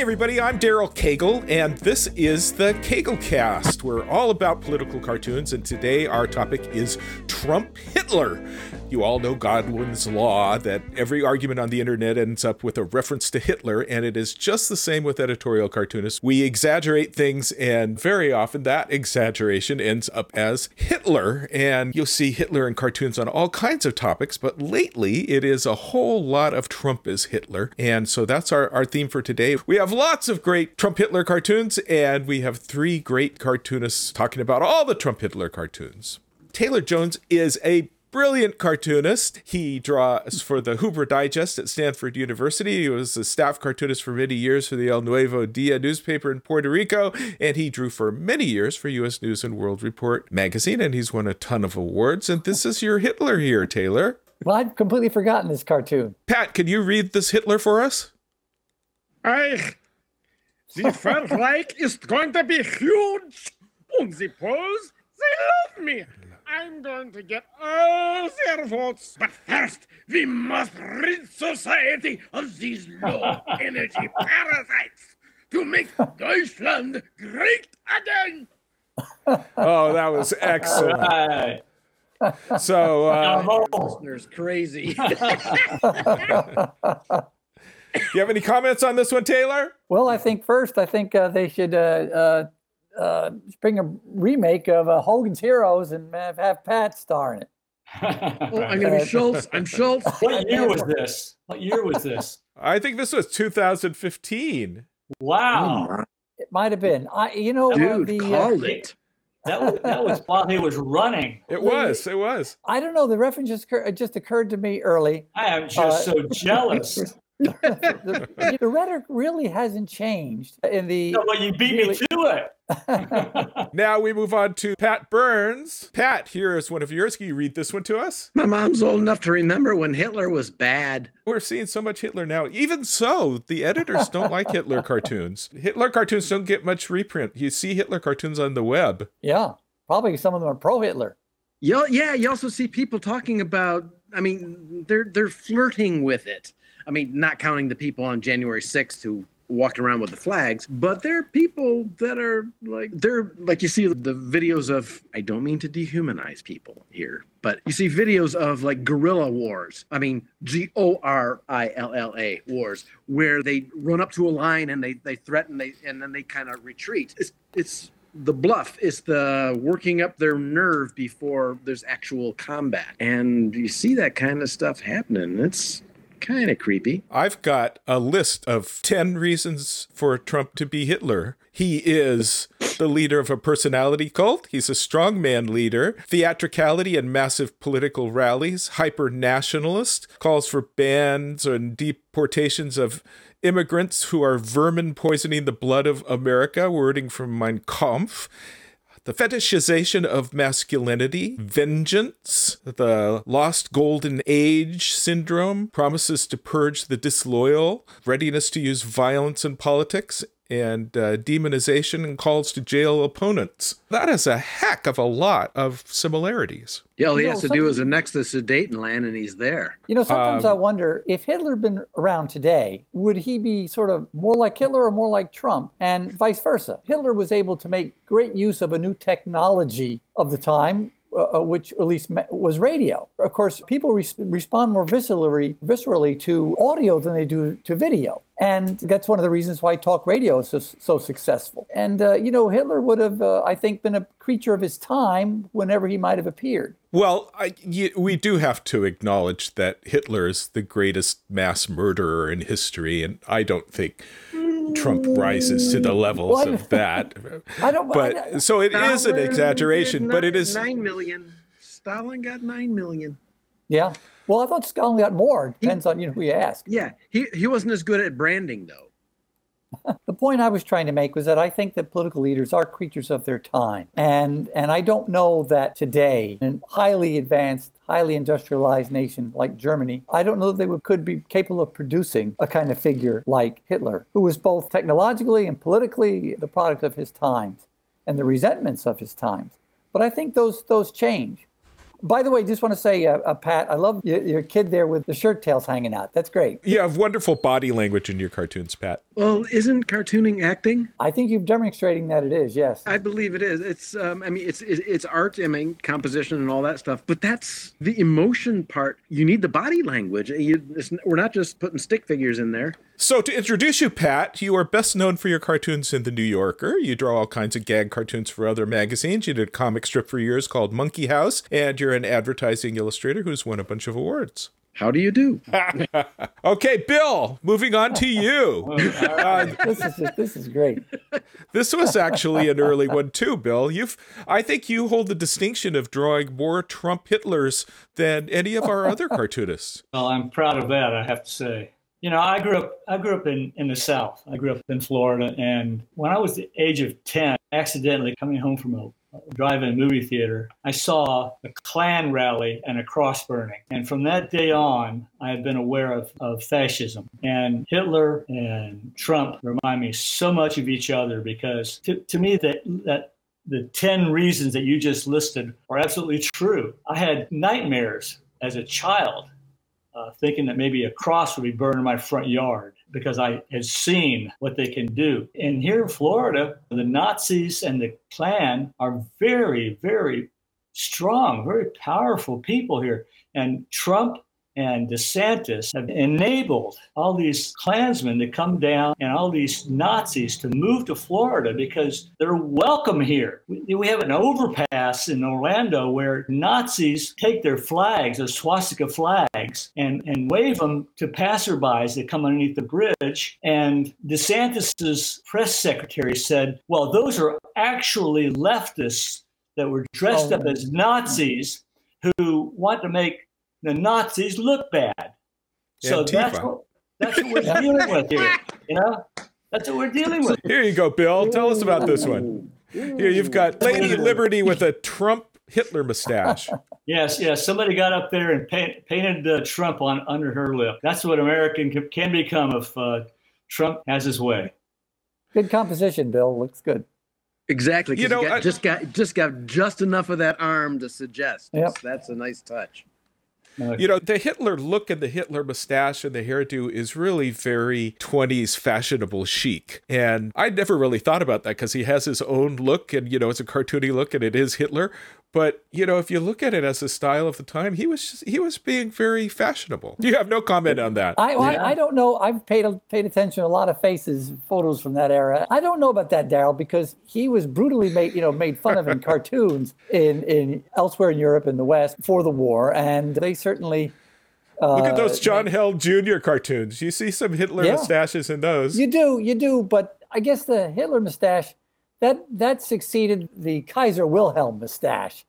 Hey, everybody, I'm Daryl Cagle, and this is the Caglecast. We're all about political cartoons, and today our topic is Trump Hitler. You all know Godwin's law that every argument on the internet ends up with a reference to Hitler, and it is just the same with editorial cartoonists. We exaggerate things, and very often that exaggeration ends up as Hitler. And you'll see Hitler in cartoons on all kinds of topics, but lately it is a whole lot of Trump as Hitler. And so that's our, our theme for today. We have lots of great Trump Hitler cartoons, and we have three great cartoonists talking about all the Trump Hitler cartoons. Taylor Jones is a brilliant cartoonist. He draws for the Hoover Digest at Stanford University. He was a staff cartoonist for many years for the El Nuevo Dia newspaper in Puerto Rico, and he drew for many years for U.S. News and World Report magazine, and he's won a ton of awards. And this is your Hitler here, Taylor. Well, I'd completely forgotten this cartoon. Pat, can you read this Hitler for us? I. The first like is going to be huge. And the pose, they love me. I'm going to get all their votes. But first, we must rid society of these low energy parasites to make Deutschland great again. Oh, that was excellent. Right. So, uh, Listeners crazy. do you have any comments on this one, Taylor? Well, I think first, I think uh, they should uh, uh, bring a remake of uh, Hogan's Heroes and have, have Pat star in it. oh, I'm going to be Schultz. I'm Schultz. what year was this? What year was this? I think this was 2015. Wow. It might have been. I, you know, Dude, the, uh, it. That was, that was while he was running. It was. It was. I don't know. The reference just, occur- just occurred to me early. I am just Uh, so jealous. The, the rhetoric really hasn't changed in the. No, but you beat me to it. Now we move on to Pat Burns. Pat, here is one of yours. Can you read this one to us? My mom's old enough to remember when Hitler was bad. We're seeing so much Hitler now. Even so, the editors don't like Hitler cartoons. Hitler cartoons don't get much reprint. You see Hitler cartoons on the web. yeah, probably some of them are pro Hitler. You yeah, you also see people talking about. I mean, they're they're flirting with it. I mean, not counting the people on January 6th who walked around with the flags, but there are people that are like they're like you see the videos of. I don't mean to dehumanize people here, but you see videos of like guerrilla wars. I mean, G O R I L L A wars, where they run up to a line and they they threaten they and then they kind of retreat. It's it's the bluff is the working up their nerve before there's actual combat and you see that kind of stuff happening it's kind of creepy I've got a list of 10 reasons for Trump to be Hitler. He is the leader of a personality cult. He's a strongman leader, theatricality and massive political rallies, hyper nationalist, calls for bans and deportations of immigrants who are vermin poisoning the blood of America, wording from Mein Kampf the fetishization of masculinity, vengeance, the lost golden age syndrome, promises to purge the disloyal, readiness to use violence in politics, and uh, demonization and calls to jail opponents. That is a heck of a lot of similarities. yeah all he You has know, to do is a nexus to Datenland and he's there You know, sometimes Um, I wonder if Hitler had been around today, would he be sort of more like Hitler or more like Trump, and vice versa? Hitler was able to make great use of a new technology of the time. Uh, uh, which at least was radio. Of course, people res- respond more viscerally, viscerally to audio than they do to video, and that's one of the reasons why talk radio is so, so successful. And uh, you know, Hitler would have, uh, I think, been a creature of his time whenever he might have appeared. Well, I, y we do have to acknowledge that Hitler is the greatest mass murderer in history, and I don't think Trump rises to the levels What? of that. I don't. I- But so it is an exaggeration, did but it is nine million. stalin got nine million Yeah. Well, I thought Stalin got more. Depends on you know who you ask. yeah he he wasn't as good at branding though The point I was trying to make was that I think that political leaders are creatures of their time, and and I don't know that today, in a highly advanced, highly industrialized nation like Germany, I don't know that they would, could be capable of producing a kind of figure like Hitler, who was both technologically and politically the product of his times and the resentments of his times. But I think those those change. By the way, just want to say, uh, uh, Pat, I love your, your kid there with the shirt tails hanging out. That's great. You have wonderful body language in your cartoons, Pat. Well, isn't cartooning acting? I think you're demonstrating that it is. Yes. I believe it is. It's, um, I mean, it's, it's it's art. I mean, composition and all that stuff. But that's the emotion part. You need the body language. You, it's, we're not just putting stick figures in there. So, to introduce you, Pat, you are best known for your cartoons in The New Yorker. You draw all kinds of gag cartoons for other magazines. You did a comic strip for years called Monkey House, and you're an advertising illustrator who's won a bunch of awards. How do you do? Okay, Bill, moving on to you. Uh, this is this is great. this was actually an early one too, Bill. You've I think you hold the distinction of drawing more Trump Hitlers than any of our other cartoonists. Well, I'm proud of that, I have to say. You know, I grew up I grew up in, in the South. I grew up in Florida and when I was the age of 10, accidentally coming home from a drive-in movie theater, I saw a Klan rally and a cross burning. And from that day on, I have been aware of, of fascism. And Hitler and Trump remind me so much of each other because to, to me that that the 10 reasons that you just listed are absolutely true. I had nightmares as a child uh, thinking that maybe a cross would be burned in my front yard because I had seen what they can do. And here in Florida, the Nazis and the Klan are very, very strong, very powerful people here. And Trump and DeSantis have enabled all these Klansmen to come down and all these Nazis to move to Florida because they're welcome here. We, have an overpass in Orlando where Nazis take their flags, their swastika flags, and, and wave them to passerbys that come underneath the bridge. And DeSantis's press secretary said, well, those are actually leftists that were dressed Oh. up as Nazis who want to make the Nazis look bad. So Antifa. that's what that's what we're dealing with here. You know, that's what we're dealing with. Here you go, Bill. Tell us about this one. Here you've got Lady Liberty with a Trump Hitler mustache. Yes, yes. Somebody got up there and paint, painted uh, Trump on under her lip. That's what American can, can become if uh, Trump has his way. Good composition, Bill. Looks good. Exactly. You know, got, I- just got just got just enough of that arm to suggest. Yep. That's a nice touch. You know, the Hitler look and the Hitler mustache and the hairdo is really very 20s fashionable chic. And I never really thought about that because he has his own look and, you know, it's a cartoony look and it is Hitler. But, you know, if you look at it as a style of the time, he was just, he was being very fashionable. You have no comment on that. I, Yeah. I I don't know. I've paid paid attention to a lot of faces, photos from that era. I don't know about that, Daryl, because he was brutally made, you know, made fun of in cartoons in in elsewhere in Europe and the West for the war, and they certainly. Uh, Look at those John Held Jr. cartoons. You see some Hitler Yeah. mustaches in those. You do, you do, but I guess the Hitler mustache that that succeeded the Kaiser Wilhelm mustache,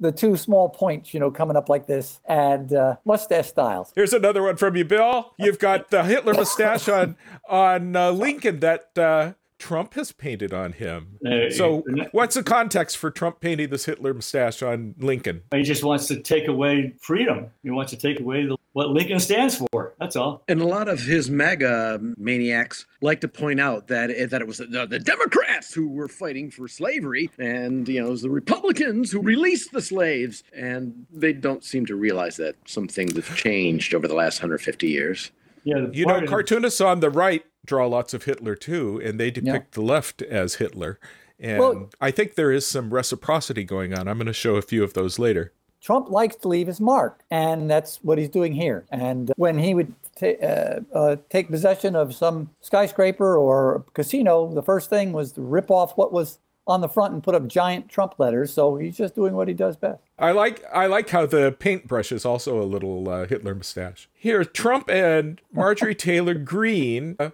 the two small points, you know, coming up like this, and uh, mustache styles. Here's another one from you, Bill. You've got the Hitler mustache on on uh, Lincoln that uh, Trump has painted on him. Uh, So, what's the context for Trump painting this Hitler mustache on Lincoln? he just wants to take away freedom. He wants to take away the, what Lincoln stands for. That's all. And a lot of his MAGA maniacs like to point out that it, that it was the, the Democrats who were fighting for slavery, and you know it was the Republicans who released the slaves, and they don't seem to realize that some things have changed over the last 150 years. Yeah, You know, cartoonists on the right draw lots of Hitler too, and they depict the left as Hitler. And Well- I think there is some reciprocity going on. I'm going to show a few of those later. Trump likes to leave his mark, and that's what he's doing here. And when he would ta- uh, uh, take possession of some skyscraper or casino, the first thing was to rip off what was on the front and put up giant Trump letters. So he's just doing what he does best. I like I like how the paintbrush is also a little uh, Hitler mustache. Here, Trump and Marjorie Taylor Greene uh,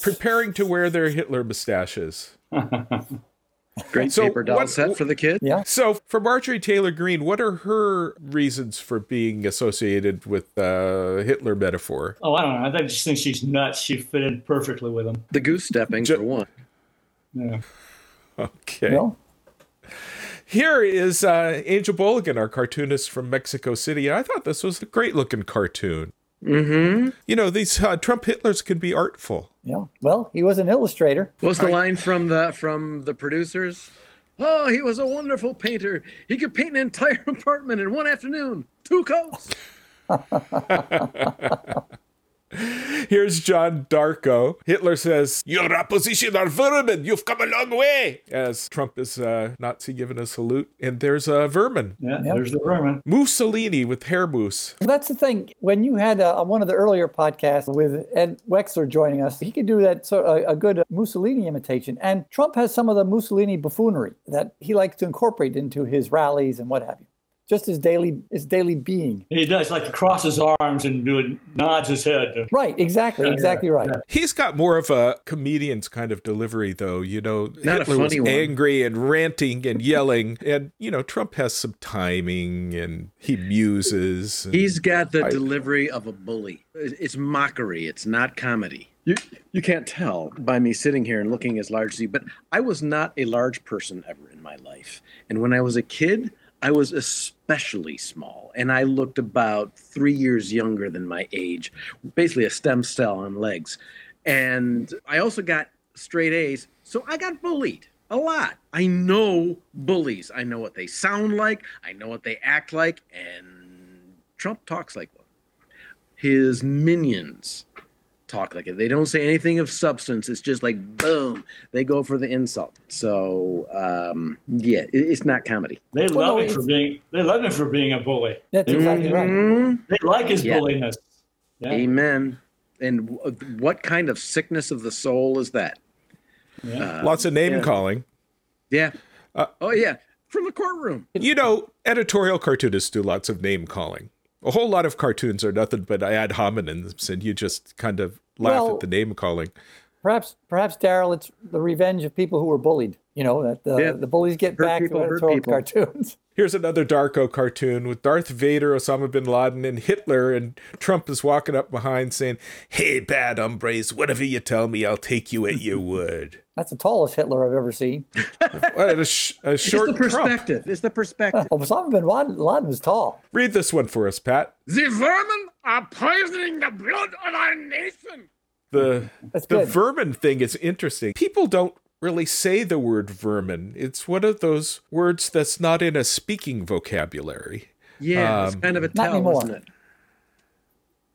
preparing to wear their Hitler mustaches. Great So paper doll what- set for the kid. Yeah. So, for Marjorie Taylor Greene, what are her reasons for being associated with uh, Hitler metaphor? oh, I don't know. I just think she's nuts. She fit in perfectly with him. The goose stepping Ju- for one. Yeah. Okay. Bill? Here is uh, Angel Boligan, our cartoonist from Mexico City. And I thought this was a great looking cartoon. Mm-hmm. You know, these uh, Trump Hitlers can be artful. Yeah. Well, he was an illustrator. What's the line from the from the producers? Oh, he was a wonderful painter. He could paint an entire apartment in one afternoon. Two coats. Here's John Darkow. Hitler says, Your opposition are vermin. You've come a long way. As Trump is uh, Nazi giving a salute. And there's uh, vermin. Yeah, there's the vermin. Mussolini with hair mousse. That's the thing. When you had uh, one of the earlier podcasts with Ed Wexler joining us, he could do that sort of a, a good Mussolini imitation. And Trump has some of the Mussolini buffoonery that he likes to incorporate into his rallies and what have you. Just his daily his daily being. He does like to cross his arms and do it, nods his head. Right, exactly, exactly right. He's got more of a comedian's kind of delivery, though. You know, Not a Hitler was one. angry and ranting and yelling. And, you know, Trump has some timing and he muses. and- He's got the I- delivery of a bully. It's mockery. It's not comedy. You you can't tell by me sitting here and looking as large as you, but I was not a large person ever in my life. And when I was a kid, I was especially small, and I looked about three years younger than my age, basically a stem cell on legs. And I also got straight A's, so I got bullied a lot. I know bullies. I know what they sound like. I know what they act like, and Trump talks like one. His minions talk like it. They don't say anything of substance. It's just like boom, they go for the insult. So um, yeah, it, it's not comedy. They love no, him for being. They love him for being a bully. That's exactly right. Mhm. They like his Yeah. bulliness. Yeah. Amen. And w- what kind of sickness of the soul is that? yeah. Uh, Lots of name yeah. calling. Yeah. Uh, oh yeah, from the courtroom. You know, editorial cartoonists do lots of name calling. A whole lot of cartoons are nothing but ad hominems, and you just kind of laugh Well- at the name calling. Perhaps, perhaps, Daryl, it's the revenge of people who were bullied. You know that the, Yeah. the bullies get Hurt back people to hurt editorial people. cartoons. Here's another Darkow cartoon with Darth Vader, Osama bin Laden, and Hitler, and Trump is walking up behind saying, Hey, bad hombres, whatever you tell me, I'll take you at your word. That's the tallest Hitler I've ever seen. What a, sh- a It's short the Trump. perspective. It's the perspective. Osama bin Laden, Laden was tall. Read this one for us, Pat. The vermin are poisoning the blood of our nation. The the vermin thing is interesting. People don't really say the word vermin. It's one of those words that's not in a speaking vocabulary. Yeah, it's Um, kind of a not tell, anymore. isn't it?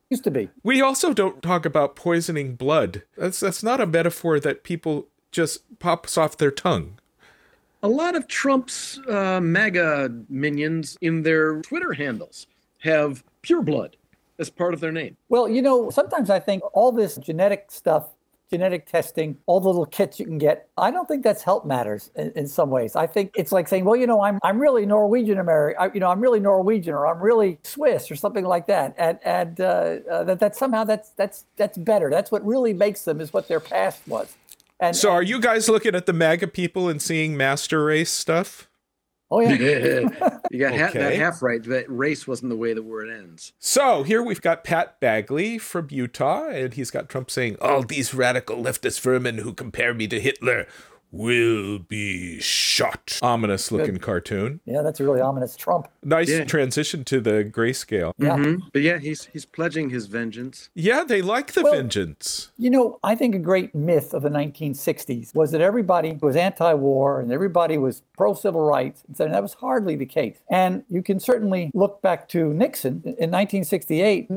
Used to be. We also don't talk about poisoning blood. That's that's not a metaphor that people just pops off their tongue. A lot of Trump's uh, MAGA minions in their Twitter handles have pure blood as part of their name. Well, you know, sometimes I think all this genetic stuff, genetic testing, all the little kits you can get, I don't think that's help matters in, in some ways. I think it's like saying, well, you know, I'm I'm really Norwegian American, you know, I'm really Norwegian or I'm really Swiss or something like that, and and uh, uh, that that somehow that's that's that's better. That's what really makes them is what their past was. And So are you guys looking at the MAGA people and seeing master race stuff? Oh yeah, you got half, that half right. That race wasn't the way the word ends. So here we've got Pat Bagley from Utah, and he's got Trump saying, All these radical leftist vermin who compare me to Hitler will be shot. Ominous looking cartoon. yeah, that's a really ominous Trump. Nice Yeah. transition to the grayscale. Yeah. Mhm. But yeah, he's he's pledging his vengeance. Yeah, they like the Well- vengeance. You know, I think a great myth of the 1960s was that everybody was anti war and everybody was pro civil rights. And that was hardly the case. And you can certainly look back to Nixon in 1968.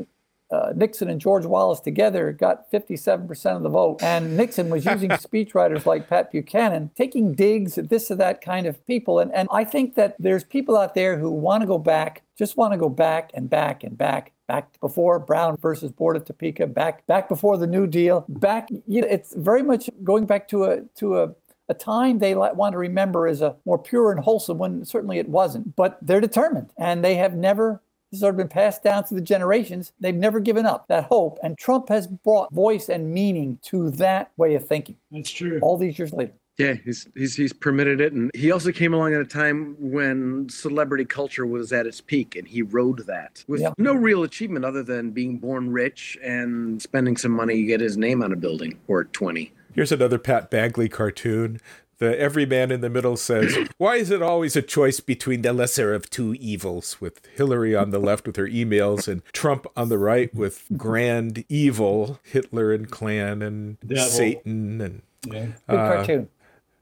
Uh, Nixon and George Wallace together got 57% of the vote. And Nixon was using speechwriters like Pat Buchanan, taking digs at this or that kind of people. And, and I think that there's people out there who want to go back, just want to go back and back and back, back before Brown versus Board of Topeka, back back before the New Deal, back. You know, it's very much going back to a to a a time they want to remember as a more pure and wholesome one. certainly it wasn't. But they're determined, and they have never this has sort of been passed down through the generations. They've never given up that hope, and Trump has brought voice and meaning to that way of thinking That's true. all these years later. Yeah, he's he's he's permitted it, and he also came along at a time when celebrity culture was at its peak, and he rode that with Yeah. no real achievement other than being born rich and spending some money to get his name on a building or twenty. Here's another Pat Bagley cartoon. The every man in the middle says, Why is it always a choice between the lesser of two evils? With Hillary on the left with her emails and Trump on the right with grand evil, Hitler and Klan and Devil. Satan and Yeah. Good Uh, cartoon.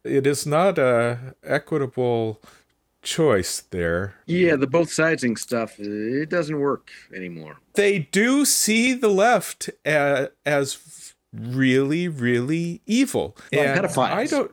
it is not a equitable choice there. Yeah, the both sidesing stuff, it doesn't work anymore. They do see the left a- as really, really evil. Like and pedophiles. I don't.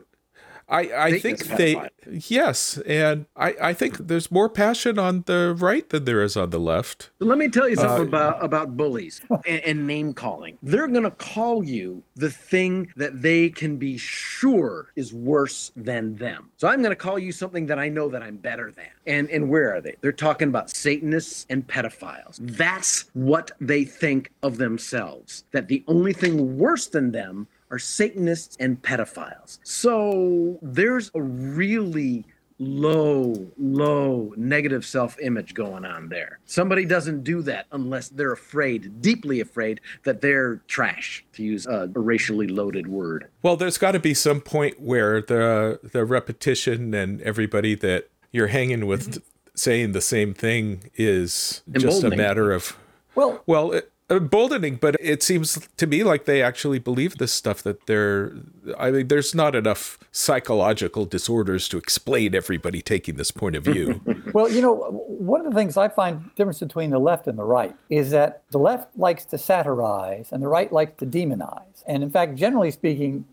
I, I Think think they pedophile. yes, and I, I think there's more passion on the right than there is on the left. Let me tell you something Uh, about about bullies and, and name calling. They're gonna call you the thing that they can be sure is worse than them. So I'm gonna call you something that I know that I'm better than. And and where are they? They're talking about Satanists and pedophiles. That's what they think of themselves. That the only thing worse than them are Satanists and pedophiles. So there's a really low, low negative self image going on there. Somebody doesn't do that unless they're afraid, deeply afraid, that they're trash, to use a, racially loaded word. Well, there's got to be some point where the the repetition and everybody that you're hanging with mm-hmm. saying the same thing is just a matter of Well, well, it, emboldening. But it seems to me like they actually believe this stuff that they're. I mean, there's not enough psychological disorders to explain everybody taking this point of view. Well, you know, one of the things I find difference between the left and the right is that the left likes to satirize and the right likes to demonize. And in fact, generally speaking,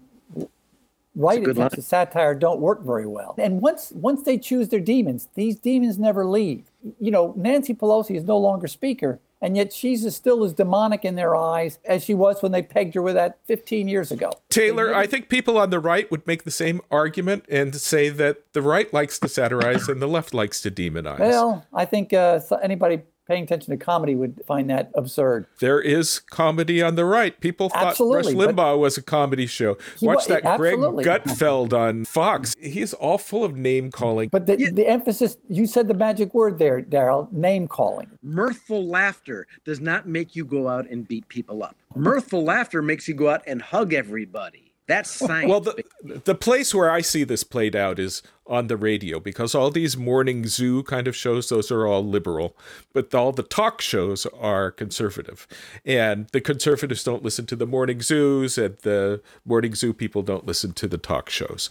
right good attempts line. at satire don't work very well. And once once they choose their demons, these demons never leave. You know, Nancy Pelosi is no longer speaker, and yet she's as- still as demonic in their eyes as she was when they pegged her with that 15 years ago. Taylor, I think people on the right would make the same argument and say that the right likes to satirize and the left likes to demonize. Well, I think uh, anybody paying attention to comedy would find that absurd. there is comedy on the right. People thought Absolutely, Rush Limbaugh was a comedy show. Watch wa- that Greg absolutely. Gutfeld on Fox. He's all full of name calling. But the, the emphasis, you said the magic word there, Daryl, name calling. Mirthful laughter does not make you go out and beat people up. Mirthful laughter makes you go out and hug everybody. That's science. Well, the the place where I see this played out is on the radio because all these morning zoo kind of shows, those are all liberal, but all the talk shows are conservative, and the conservatives don't listen to the morning zoos, and the morning zoo people don't listen to the talk shows.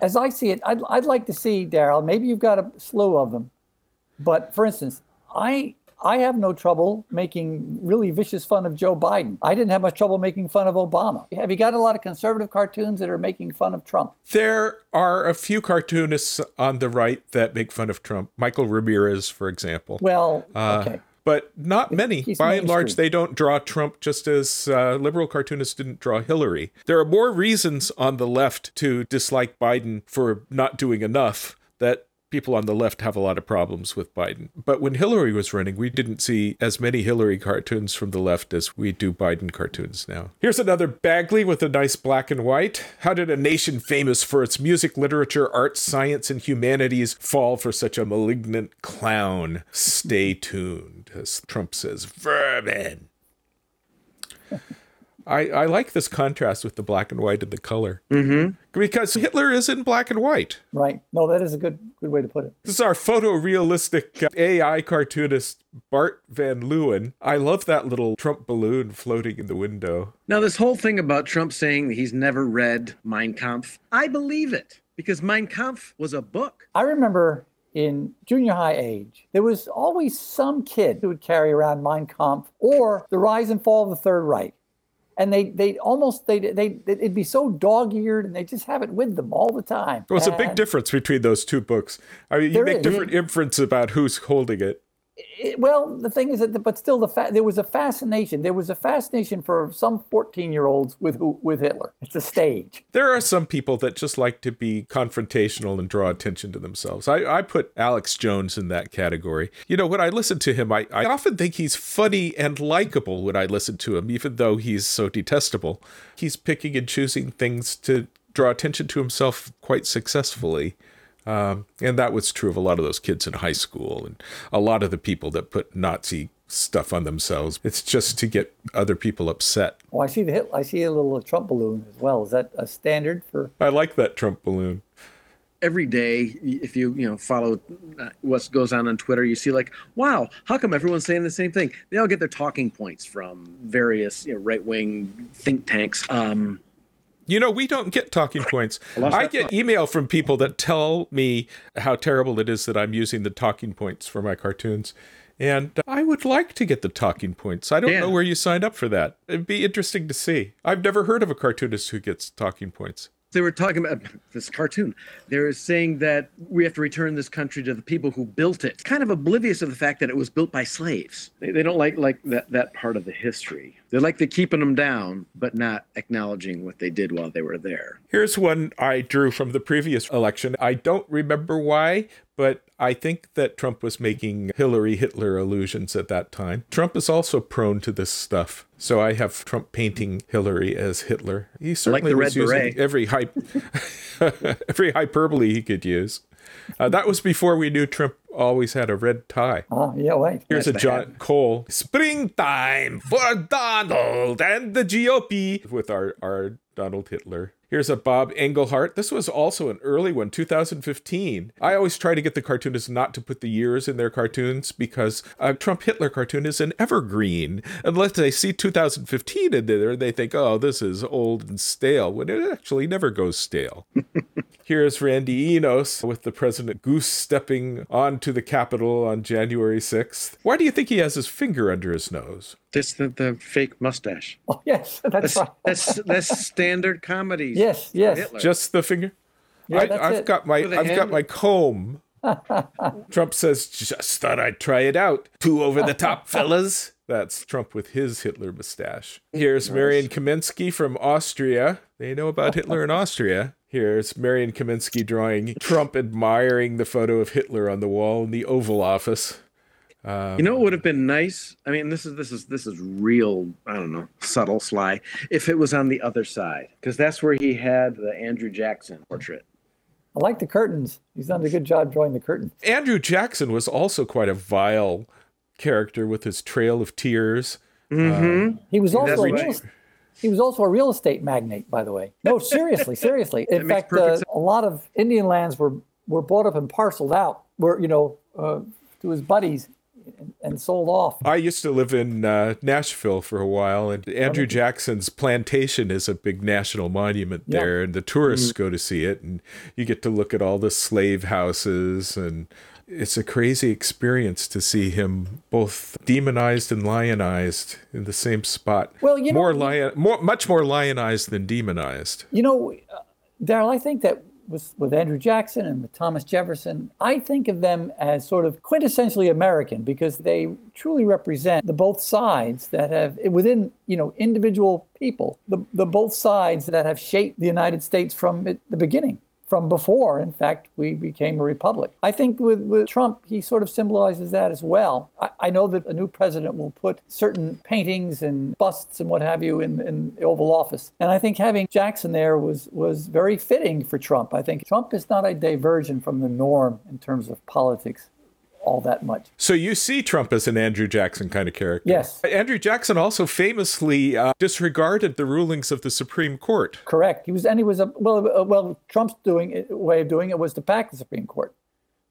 As I see it, I'd, I'd like to see, Daryl, maybe you've got a slew of them. But for instance, I I have no trouble making really vicious fun of Joe Biden. I didn't have much trouble making fun of Obama. Have you got a lot of conservative cartoons that are making fun of Trump? There are a few cartoonists on the right that make fun of Trump. Michael Ramirez, for example. Well, Uh, okay. But not many. he's By and large, they don't draw Trump just as uh, liberal cartoonists didn't draw Hillary. There are more reasons on the left to dislike Biden for not doing enough that people on the left have a lot of problems with Biden. But when Hillary was running, we didn't see as many Hillary cartoons from the left as we do Biden cartoons now. Here's another Bagley with a nice black and white. How did a nation famous for its music, literature, arts, science, and humanities fall for such a malignant clown? Stay tuned, as Trump says, vermin. I, I like this contrast with the black and white and the color. Mm-hmm. Because Hitler is in black and white. Right. No, that is a good good way to put it. This is our photorealistic uh, AI cartoonist, Bart Van Leeuwen. I love that little Trump balloon floating in the window. Now, this whole thing about Trump saying that he's never read Mein Kampf, I believe it because Mein Kampf was a book. I remember in junior high age, there was always some kid who would carry around Mein Kampf or The Rise and Fall of the Third Reich. And they they almost they they it'd be so dog-eared and they just have it with them all the time. Well, it's a big difference between those two books. I mean, you make is. different inference about who's holding it. It- well, the thing is that, but still, the fa- there was a fascination. There was a fascination for some 14-year-olds with with Hitler. It's a stage. There are some people that just like to be confrontational and draw attention to themselves. I, I put Alex Jones in that category. You know, when I listen to him, I, I often think he's funny and likable when I listen to him, even though he's so detestable. He's picking and choosing things to draw attention to himself quite successfully. Um, and that was true of a lot of those kids in high school and a lot of the people that put Nazi stuff on themselves. It's just to get other people upset. Oh, I see the Hit- I see a little Trump balloon as well. Is that a standard for? I like that Trump balloon. Every day, if you you know follow uh, what goes on on Twitter, you see like, wow, how come everyone's saying the same thing? They all get their talking points from various you know, right wing think tanks. Um, You know, we don't get talking points. I get thought. email from people that tell me how terrible it is that I'm using the talking points for my cartoons. And uh, I would like to get the talking points. I don't Yeah. know where you signed up for that. It'd be interesting to see. I've never heard of a cartoonist who gets talking points. They were talking about this cartoon. They were saying that we have to return this country to the people who built it. Kind of oblivious of the fact that it was built by slaves. They, they don't like like that that part of the history. They like the keeping them down, but not acknowledging what they did while they were there. Here's one I drew from the previous election. I don't remember why, but I think that Trump was making Hillary Hitler allusions at that time. Trump is also prone to this stuff. So I have Trump painting Hillary as Hitler. He certainly the was red using beret. every hype every hyperbole he could use. Uh, that was before we knew Trump always had a red tie. Oh, yeah, wait. Here's That's a John hat. Cole. Springtime for Donald and the GOP with our, our Donald Hitler. Here's a Bob Englehart. This was also an early one, 2015. I always try to get the cartoonists not to put the years in their cartoons because a Trump Hitler cartoon is an evergreen. Unless they see 2015 in there, they think, oh, this is old and stale, when it actually never goes stale. Here's Randy Enos with the president goose stepping onto the Capitol on January 6th. Why do you think he has his finger under his nose? This the, the fake mustache. Oh, yes, that's That's right. that's that's standard comedy. Yes, yes. Hitler. Just the finger? Yeah, I, that's I've it. got my With a I've got my comb. Trump says, "Just thought I'd try it out. Two over the top, fellas." That's Trump with his Hitler mustache. Here's Marian Kamensky from Austria. They know about Hitler in Austria. Here's Marian Kamensky drawing Trump admiring the photo of Hitler on the wall in the Oval Office. You know it would have been nice? I mean, this is this is this is real. I don't know, subtle, sly. If it was on the other side, because that's where he had the Andrew Jackson portrait. I like the curtains. He's done a good job drawing the curtains. Andrew Jackson was also quite a vile character with his Trail of Tears. He was also a real, he was also a real estate magnate, by the way. No, seriously, seriously. In fact, uh, a lot of Indian lands were were bought up and parceled out, were you know, uh, to his buddies, and, and sold off. I used to live in uh, Nashville for a while, and Andrew Jackson's plantation is a big national monument Yeah. there, and the tourists go to see it, and you get to look at all the slave houses, and it's a crazy experience to see him both demonized and lionized in the same spot. Well, you know- more lion, more much more lionized than demonized. You know, uh, Daryl, I think that with, with Andrew Jackson and with Thomas Jefferson, I think of them as sort of quintessentially American because they truly represent the both sides that have, within, you know, individual people, the, the both sides that have shaped the United States from the beginning. From before, in fact, we became a republic. I think with, with Trump, he sort of symbolizes that as well. I, I know that a new president will put certain paintings and busts and what have you in, in the Oval Office. And I think having Jackson there was, was very fitting for Trump. I think Trump is not a diversion from the norm in terms of politics all that much. So you see Trump as an Andrew Jackson kind of character. Yes. Andrew Jackson also famously uh, disregarded the rulings of the Supreme Court. Correct. He was, and he was a well. uh, Well, Trump's doing it, way of doing it was to pack the Supreme Court,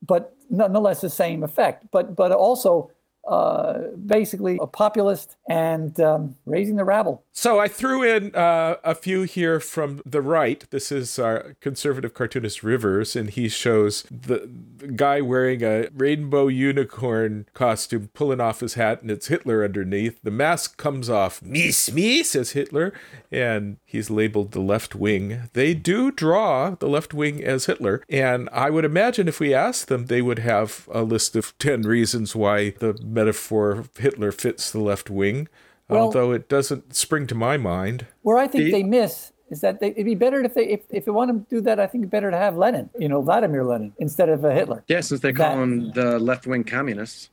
but nonetheless the same effect. But but also uh, basically a populist and um, raising the rabble. So I threw in uh, a few here from the right. This is our conservative cartoonist Rivers, and he shows the, guy wearing a rainbow unicorn costume, pulling off his hat, and it's Hitler underneath. The mask comes off. Miss me, says Hitler, and he's labeled the left wing. They do draw the left wing as Hitler, and I would imagine if we asked them, they would have a list of ten reasons why the metaphor of Hitler fits the left wing. Well- although it doesn't spring to my mind. Where I think The- they miss is that they, it'd be better if they if, if you want to do that. I think it's better to have Lenin, you know, Vladimir Lenin instead of uh, Hitler. Yeah, since they call That- him the left-wing communists.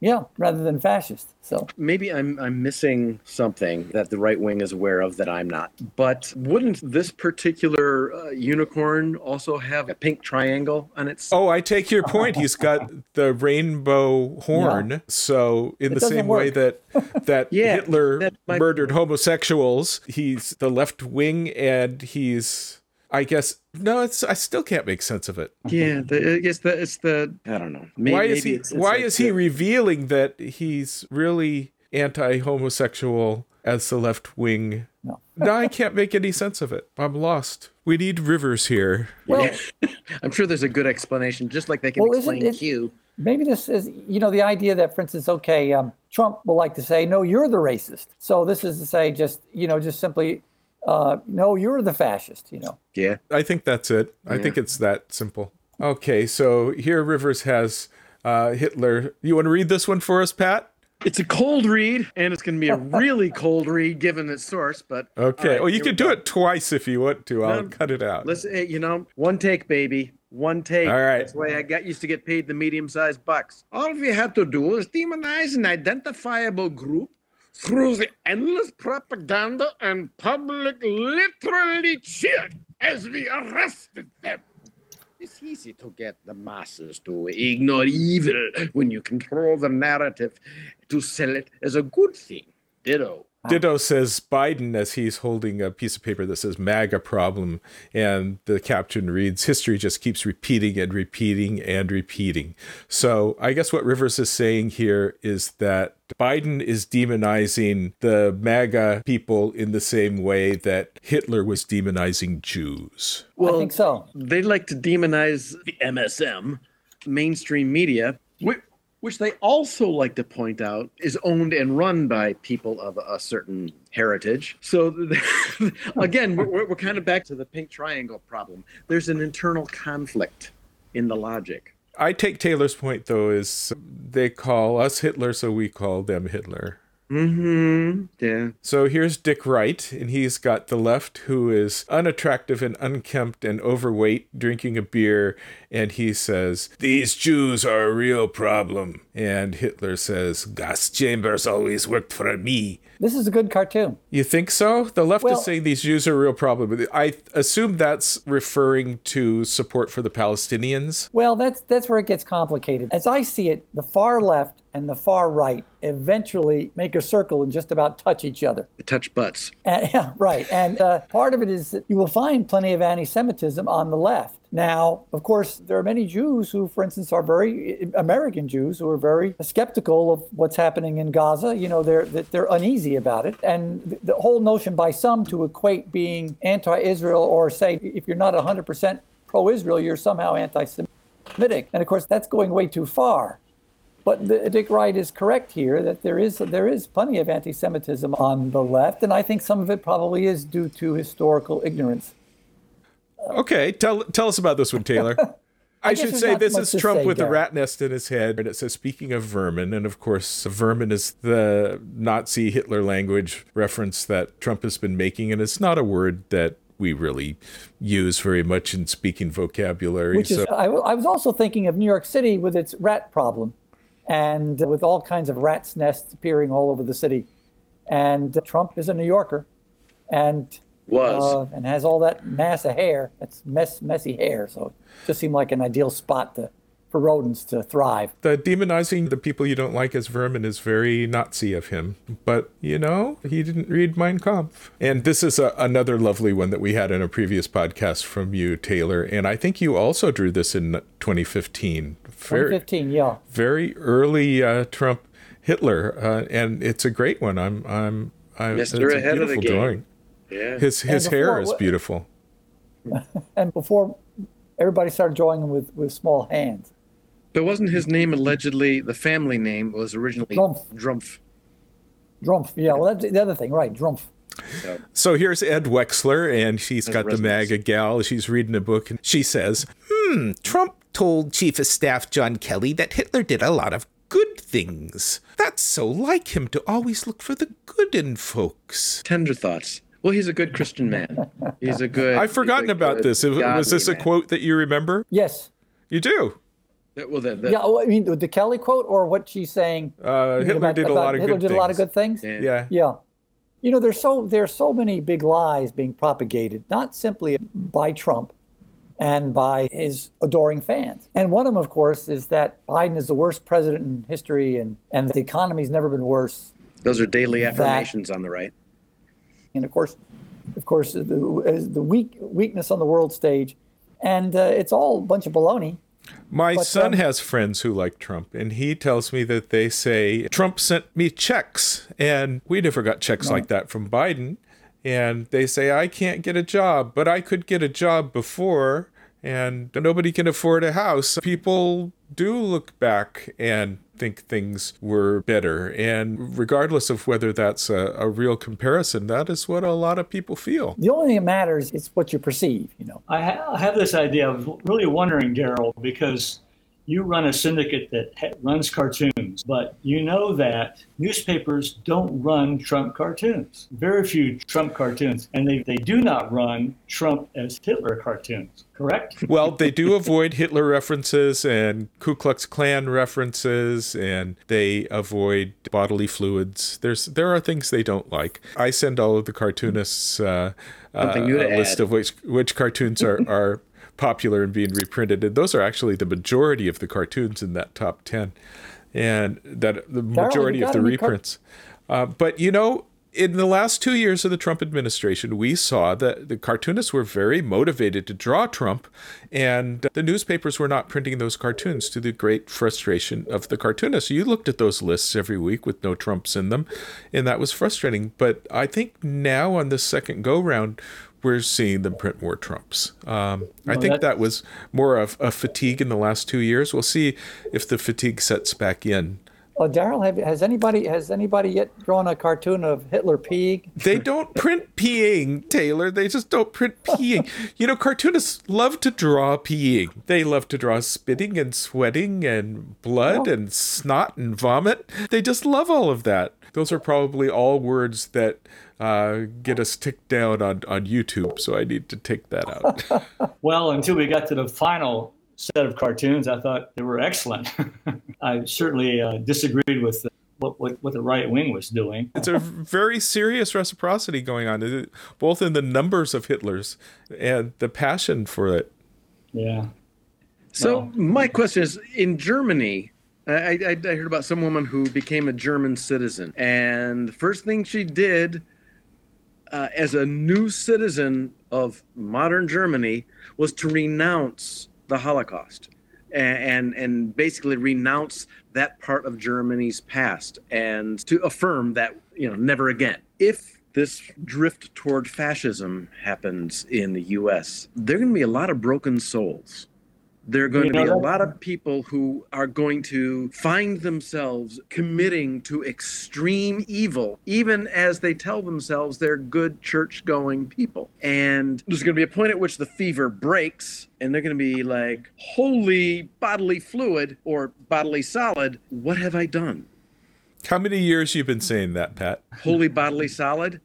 Yeah, rather than fascist. So Maybe I'm I'm missing something that the right wing is aware of that I'm not. But wouldn't this particular uh, unicorn also have a pink triangle on its? Oh, I take your point. He's got the rainbow horn. So in the doesn't same way that that Yeah, Hitler that might- murdered homosexuals, he's the left wing and he's I guess no, it's I still can't make sense of it. Yeah, the, guess the it's the I don't know. May- why is maybe he it's- it's why like is he revealing that he's really anti-homosexual as the left wing no. no, I can't make any sense of it. I'm lost. We need Rivers here. Well, I'm sure there's a good explanation, just like they can Well, explain it- Q. maybe this is, you know, the idea that, for instance, okay, um, Trump will like to say, no, you're the racist. So this is to say, just, you know, just simply, uh, no, you're the fascist, you know. Yeah. I think that's it. I think it's that simple. Okay, so here Rivers has uh, Hitler. You want to read this one for us, Pat? It's a cold read, and it's going to be a really cold read given its source. But Okay. all right, well, you here can we do go. it twice if you want to. I'll No, cut it out. Listen, you know, one take, baby. One take. All right. That's why I got used to get paid the medium-sized bucks. All we had to do is demonize an identifiable group through the endless propaganda and public literally cheered as we arrested them. It's easy to get the masses to ignore evil when you control the narrative to sell it as a good thing. Ditto. Ditto says Biden as he's holding a piece of paper that says MAGA problem. And the caption reads, History just keeps repeating and repeating and repeating. So I guess what Rivers is saying here is that Biden is demonizing the MAGA people in the same way that Hitler was demonizing Jews. Well, I think so. They like to demonize the MSM, mainstream media, which, which they also like to point out is owned and run by people of a certain heritage. So, again, we're, we're kind of back to the pink triangle problem. There's an internal conflict in the logic. I take Taylor's point, though, is they call us Hitler, so we call them Hitler. Mm-hmm. Yeah. So here's Dick Wright, and he's got the left who is unattractive and unkempt and overweight, drinking a beer, and he says, These Jews are a real problem. And Hitler says, Gas chambers always worked for me. This is a good cartoon. You think so? The left Well- is saying these Jews are a real problem. I assume that's referring to support for the Palestinians. Well, that's that's where it gets complicated. As I see it, the far left and the far right eventually make a circle and just about touch each other. Touch butts. And, yeah, right. And uh, part of it is that you will find plenty of anti-Semitism on the left. Now, of course, there are many Jews who, for instance, are very American Jews who are very skeptical of what's happening in Gaza. You know, they're they're uneasy about it, and the- the whole notion by some to equate being anti-Israel or say if you're not 100% pro-Israel, you're somehow anti-Semitic. And of course, that's going way too far. But the, Dick Wright is correct here that there is there is plenty of anti-Semitism on the left, and I think some of it probably is due to historical ignorance. Okay, tell tell us about this one, Taylor. I, guess should say this is Trump say, with a rat nest in his head, and it says speaking of vermin, and of course, vermin is the Nazi Hitler language reference that Trump has been making, and it's not a word that we really use very much in speaking vocabulary. Which is, I, I was also thinking of New York City with its rat problem, and with all kinds of rats' nests appearing all over the city. And Trump is a New Yorker, and Was. uh, and has all that mass of hair. That's mess, messy hair. So it just seemed like an ideal spot to, for rodents to thrive. the demonizing the people you don't like as vermin is very Nazi of him. But you know, he didn't read Mein Kampf. And this is a, another lovely one that we had in a previous podcast from you, Taylor. And I think you also drew this in 2015. Very, 2015, yeah. very early uh, Trump Hitler, uh, and it's a great one. I'm, I'm, I'm. Mister it's a ahead of the beautiful game. drawing. Yeah. His his And hair before- is beautiful. And before everybody started drawing him with, with small hands. But wasn't his name allegedly the family name was originally Drumpf. Drumpf? Drumpf, yeah. Well, that's the other thing, right? Drumpf. So here's Ed Wexler, and she's got the. MAGA gal. She's reading a book, and she says, Hmm, Trump told Chief of Staff John Kelly that Hitler did a lot of good things. That's so like him to always look for the good in folks. Tender thoughts. Well, he's a good Christian man. He's a good. I've forgotten about this. Was this a man. quote that you remember? Yes. You do. That- Well, the, the, Yeah, well, I mean, the Kelly quote or what she's saying? Uh, Hitler about- did a lot of Hitler good did a lot of things. good things. Yeah. Yeah. Yeah. You know, there's so there's so many big lies being propagated, not simply by Trump and by his adoring fans. And one of them, of course, is that Biden is the worst president in history and, and the economy's never been worse. those are daily affirmations on the right. And of course, of course, the, the weak weakness on the world stage. And uh, it's all a bunch of baloney. My But, son um, has friends who like Trump, and he tells me that they say Trump sent me checks, and we never got checks like that from Biden. and they say, I can't get a job, but I could get a job before, and nobody can afford a house. People do look back and think things were better. And regardless of whether that's a, a, real comparison, that is what a lot of people feel. The only thing that matters is what you perceive, you know. I, ha- I have this idea. of really wondering, Daryl, because you run a syndicate that ha- runs cartoons, but you know that newspapers don't run Trump cartoons. Very few Trump cartoons, and they, they do not run Trump as Hitler cartoons, correct? Well, they do avoid Hitler references and Ku Klux Klan references, and they avoid bodily fluids. There's there are things they don't like. I send all of the cartoonists uh, uh, a list of which which cartoons are, are popular and being reprinted. And those are actually the majority of the cartoons in that top 10 and that the majority of the reprints. Uh, but you know, in the last two years of the Trump administration, we saw that the cartoonists were very motivated to draw Trump, and the newspapers were not printing those cartoons to the great frustration of the cartoonists. You looked at those lists every week with no Trumps in them, and that was frustrating. But I think now on the second go round, we're seeing them print more Trumps. Um, I think that, that was more of a fatigue in the last two years. We'll see if the fatigue sets back in. Well, Daryl, has anybody has anybody yet drawn a cartoon of Hitler peeing? They don't print peeing, Taylor. They just don't print peeing. you know, cartoonists love to draw peeing. They love to draw spitting and sweating and blood oh. and snot and vomit. They just love all of that. Those are probably all words that uh, get us ticked down on, on YouTube, so I need to take that out. well, until we got to the final set of cartoons, I thought they were excellent. I certainly uh, disagreed with the, what, what, what the right wing was doing. It's a very serious reciprocity going on, both in the numbers of Hitlers and the passion for it. Yeah. So well, my question is: In Germany, I, I, I, heard about some woman who became a German citizen, and the first thing she did uh, as a new citizen of modern Germany was to renounce the Holocaust and, and, and basically renounce that part of Germany's past and to affirm that you know never again. If this drift toward fascism happens in the U.S., there are going to be a lot of broken souls there are going you to be a lot of people who are going to find themselves committing to extreme evil, even as they tell themselves they're good church going people. And there's going to be a point at which the fever breaks, and they're going to be like, Holy bodily fluid or bodily solid, what have I done? How many years you've been saying that, Pat? Holy bodily solid?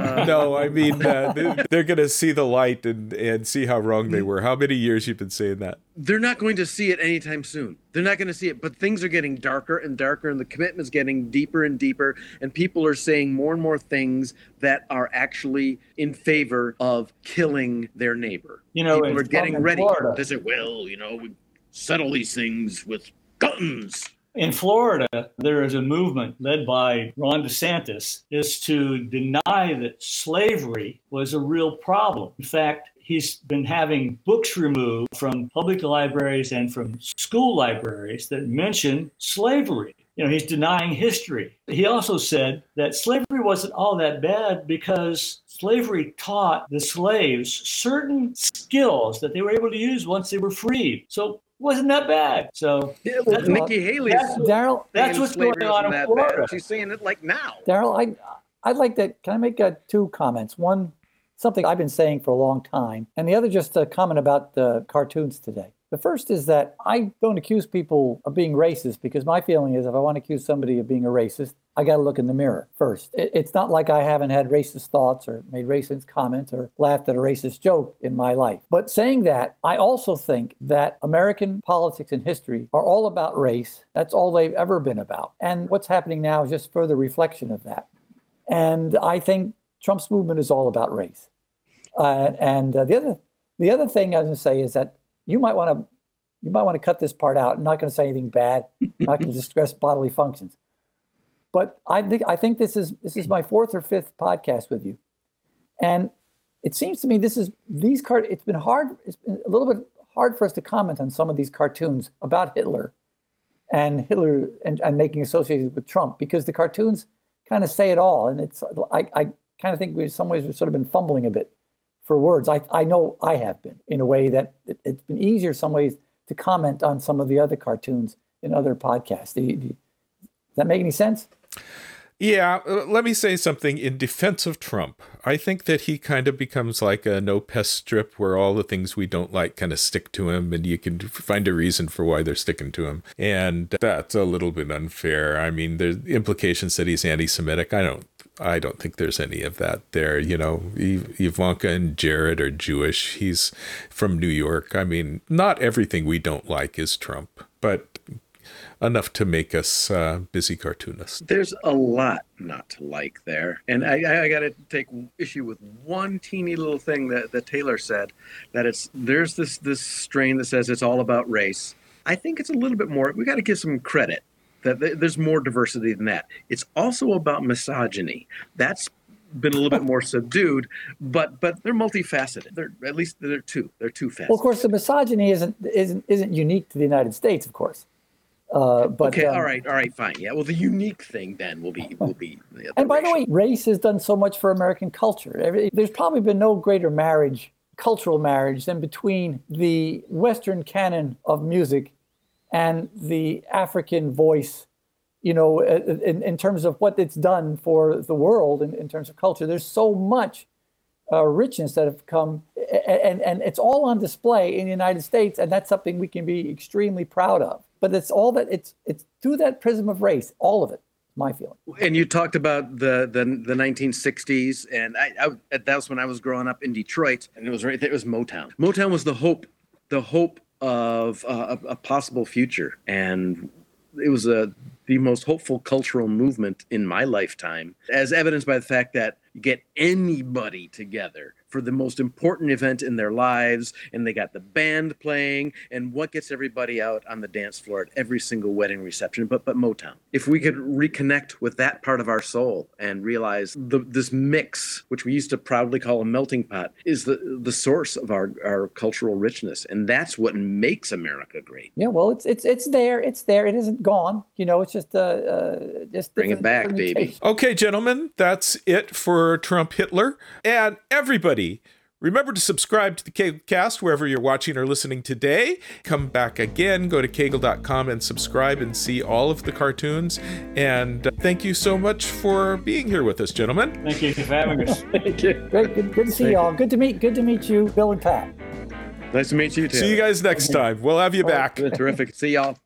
Uh, no, I mean uh, they're going to see the light and and see how wrong they were. How many years you've been saying that? They're not going to see it anytime soon. They're not going to see it, but things are getting darker and darker, and the commitment is getting deeper and deeper, and people are saying more and more things that are actually in favor of killing their neighbor. You know, people are getting ready. Florida. They say, "Well, you know, we settle these things with guns." In Florida, there is a movement led by Ron DeSantis is to deny that slavery was a real problem. In fact, he's been having books removed from public libraries and from school libraries that mention slavery. You know, he's denying history. He also said that slavery wasn't all that bad because slavery taught the slaves certain skills that they were able to use once they were freed. So wasn't that bad. So yeah, well, Nikki Haley, Daryl, that's what's going on in Florida. Bad. She's saying it like now. Daryl, I, I'd like to. Can I make uh, two comments? One, something I've been saying for a long time, and the other just a comment about the cartoons today. The first is that I don't accuse people of being racist because my feeling is if I want to accuse somebody of being a racist, I got to look in the mirror first. It's not like I haven't had racist thoughts or made racist comments or laughed at a racist joke in my life. But saying that, I also think that American politics and history are all about race. That's all they've ever been about. And what's happening now is just further reflection of that. And I think Trump's movement is all about race. Uh, and uh, the other the other thing I was going to say is that you might want to you might want to cut this part out. I'm not going to say anything bad. I'm not going to discuss bodily functions. But I think I think this is this is my fourth or fifth podcast with you, and it seems to me this is these cart. It's been hard. It's been a little bit hard for us to comment on some of these cartoons about Hitler, and Hitler and, and making associated with Trump because the cartoons kind of say it all, and it's I, I kind of think we, in some ways, we've sort of been fumbling a bit for words. I, I know I have been in a way that it, has been easier some ways to comment on some of the other cartoons in other podcasts. Do you, do you, does that make any sense? Yeah, uh, let me say something in defense of Trump. I think that he kind of becomes like a no pest strip where all the things we don't like kind of stick to him and you can find a reason for why they're sticking to him. And that's a little bit unfair. I mean, there's implications that he's anti Semitic. I don't I don't think there's any of that there. You know, Ivanka and Jared are Jewish. He's from New York. I mean, not everything we don't like is Trump, but enough to make us uh, busy cartoonists. There's a lot not to like there, and I, I got to take issue with one teeny little thing that, that Taylor said that it's there's this this strain that says it's all about race. I think it's a little bit more. We got to give some credit that there's more diversity than that. It's also about misogyny. That's been a little bit more subdued, but but they're multifaceted. They're at least they're two. They're two faceted. Well, of course, the misogyny isn't isn't isn't unique to the United States, of course. Uh, but okay, um, all right, all right, fine. Yeah, well, the unique thing then will be will be. The and by the way, race has done so much for American culture. There's probably been no greater marriage, cultural marriage, than between the Western canon of music and the African voice. You know, in, in terms of what it's done for the world in, in terms of culture, there's so much uh, richness that have come, and, and it's all on display in the United States, and that's something we can be extremely proud of but it's all that it's it's through that prism of race, all of it. My feeling. And you talked about the the, the 1960s, and I, I that was when I was growing up in Detroit, and it was right there. It was Motown. Motown was the hope, the hope of uh, a, a possible future, and it was a the most hopeful cultural movement in my lifetime, as evidenced by the fact that you get anybody together for the most important event in their lives and they got the band playing and what gets everybody out on the dance floor at every single wedding reception but but motown. If we could reconnect with that part of our soul and realize the, this mix which we used to proudly call a melting pot is the the source of our our cultural richness and that's what makes america great. Yeah well it's it's it's there it's there it isn't gone you know it's just uh, uh just bring it back baby. okay gentlemen that's it for trump hitler and everybody everybody. Remember to subscribe to the Caglecast wherever you're watching or listening today. Come back again, go to cagle.com and subscribe and see all of the cartoons. And uh, thank you so much for being here with us, gentlemen. Thank you for having us. thank you. Great, good, good to see y'all. Good to meet. Good to meet you, Bill and Pat. Nice to meet you too. See you guys next time. We'll have you back. Terrific. See y'all.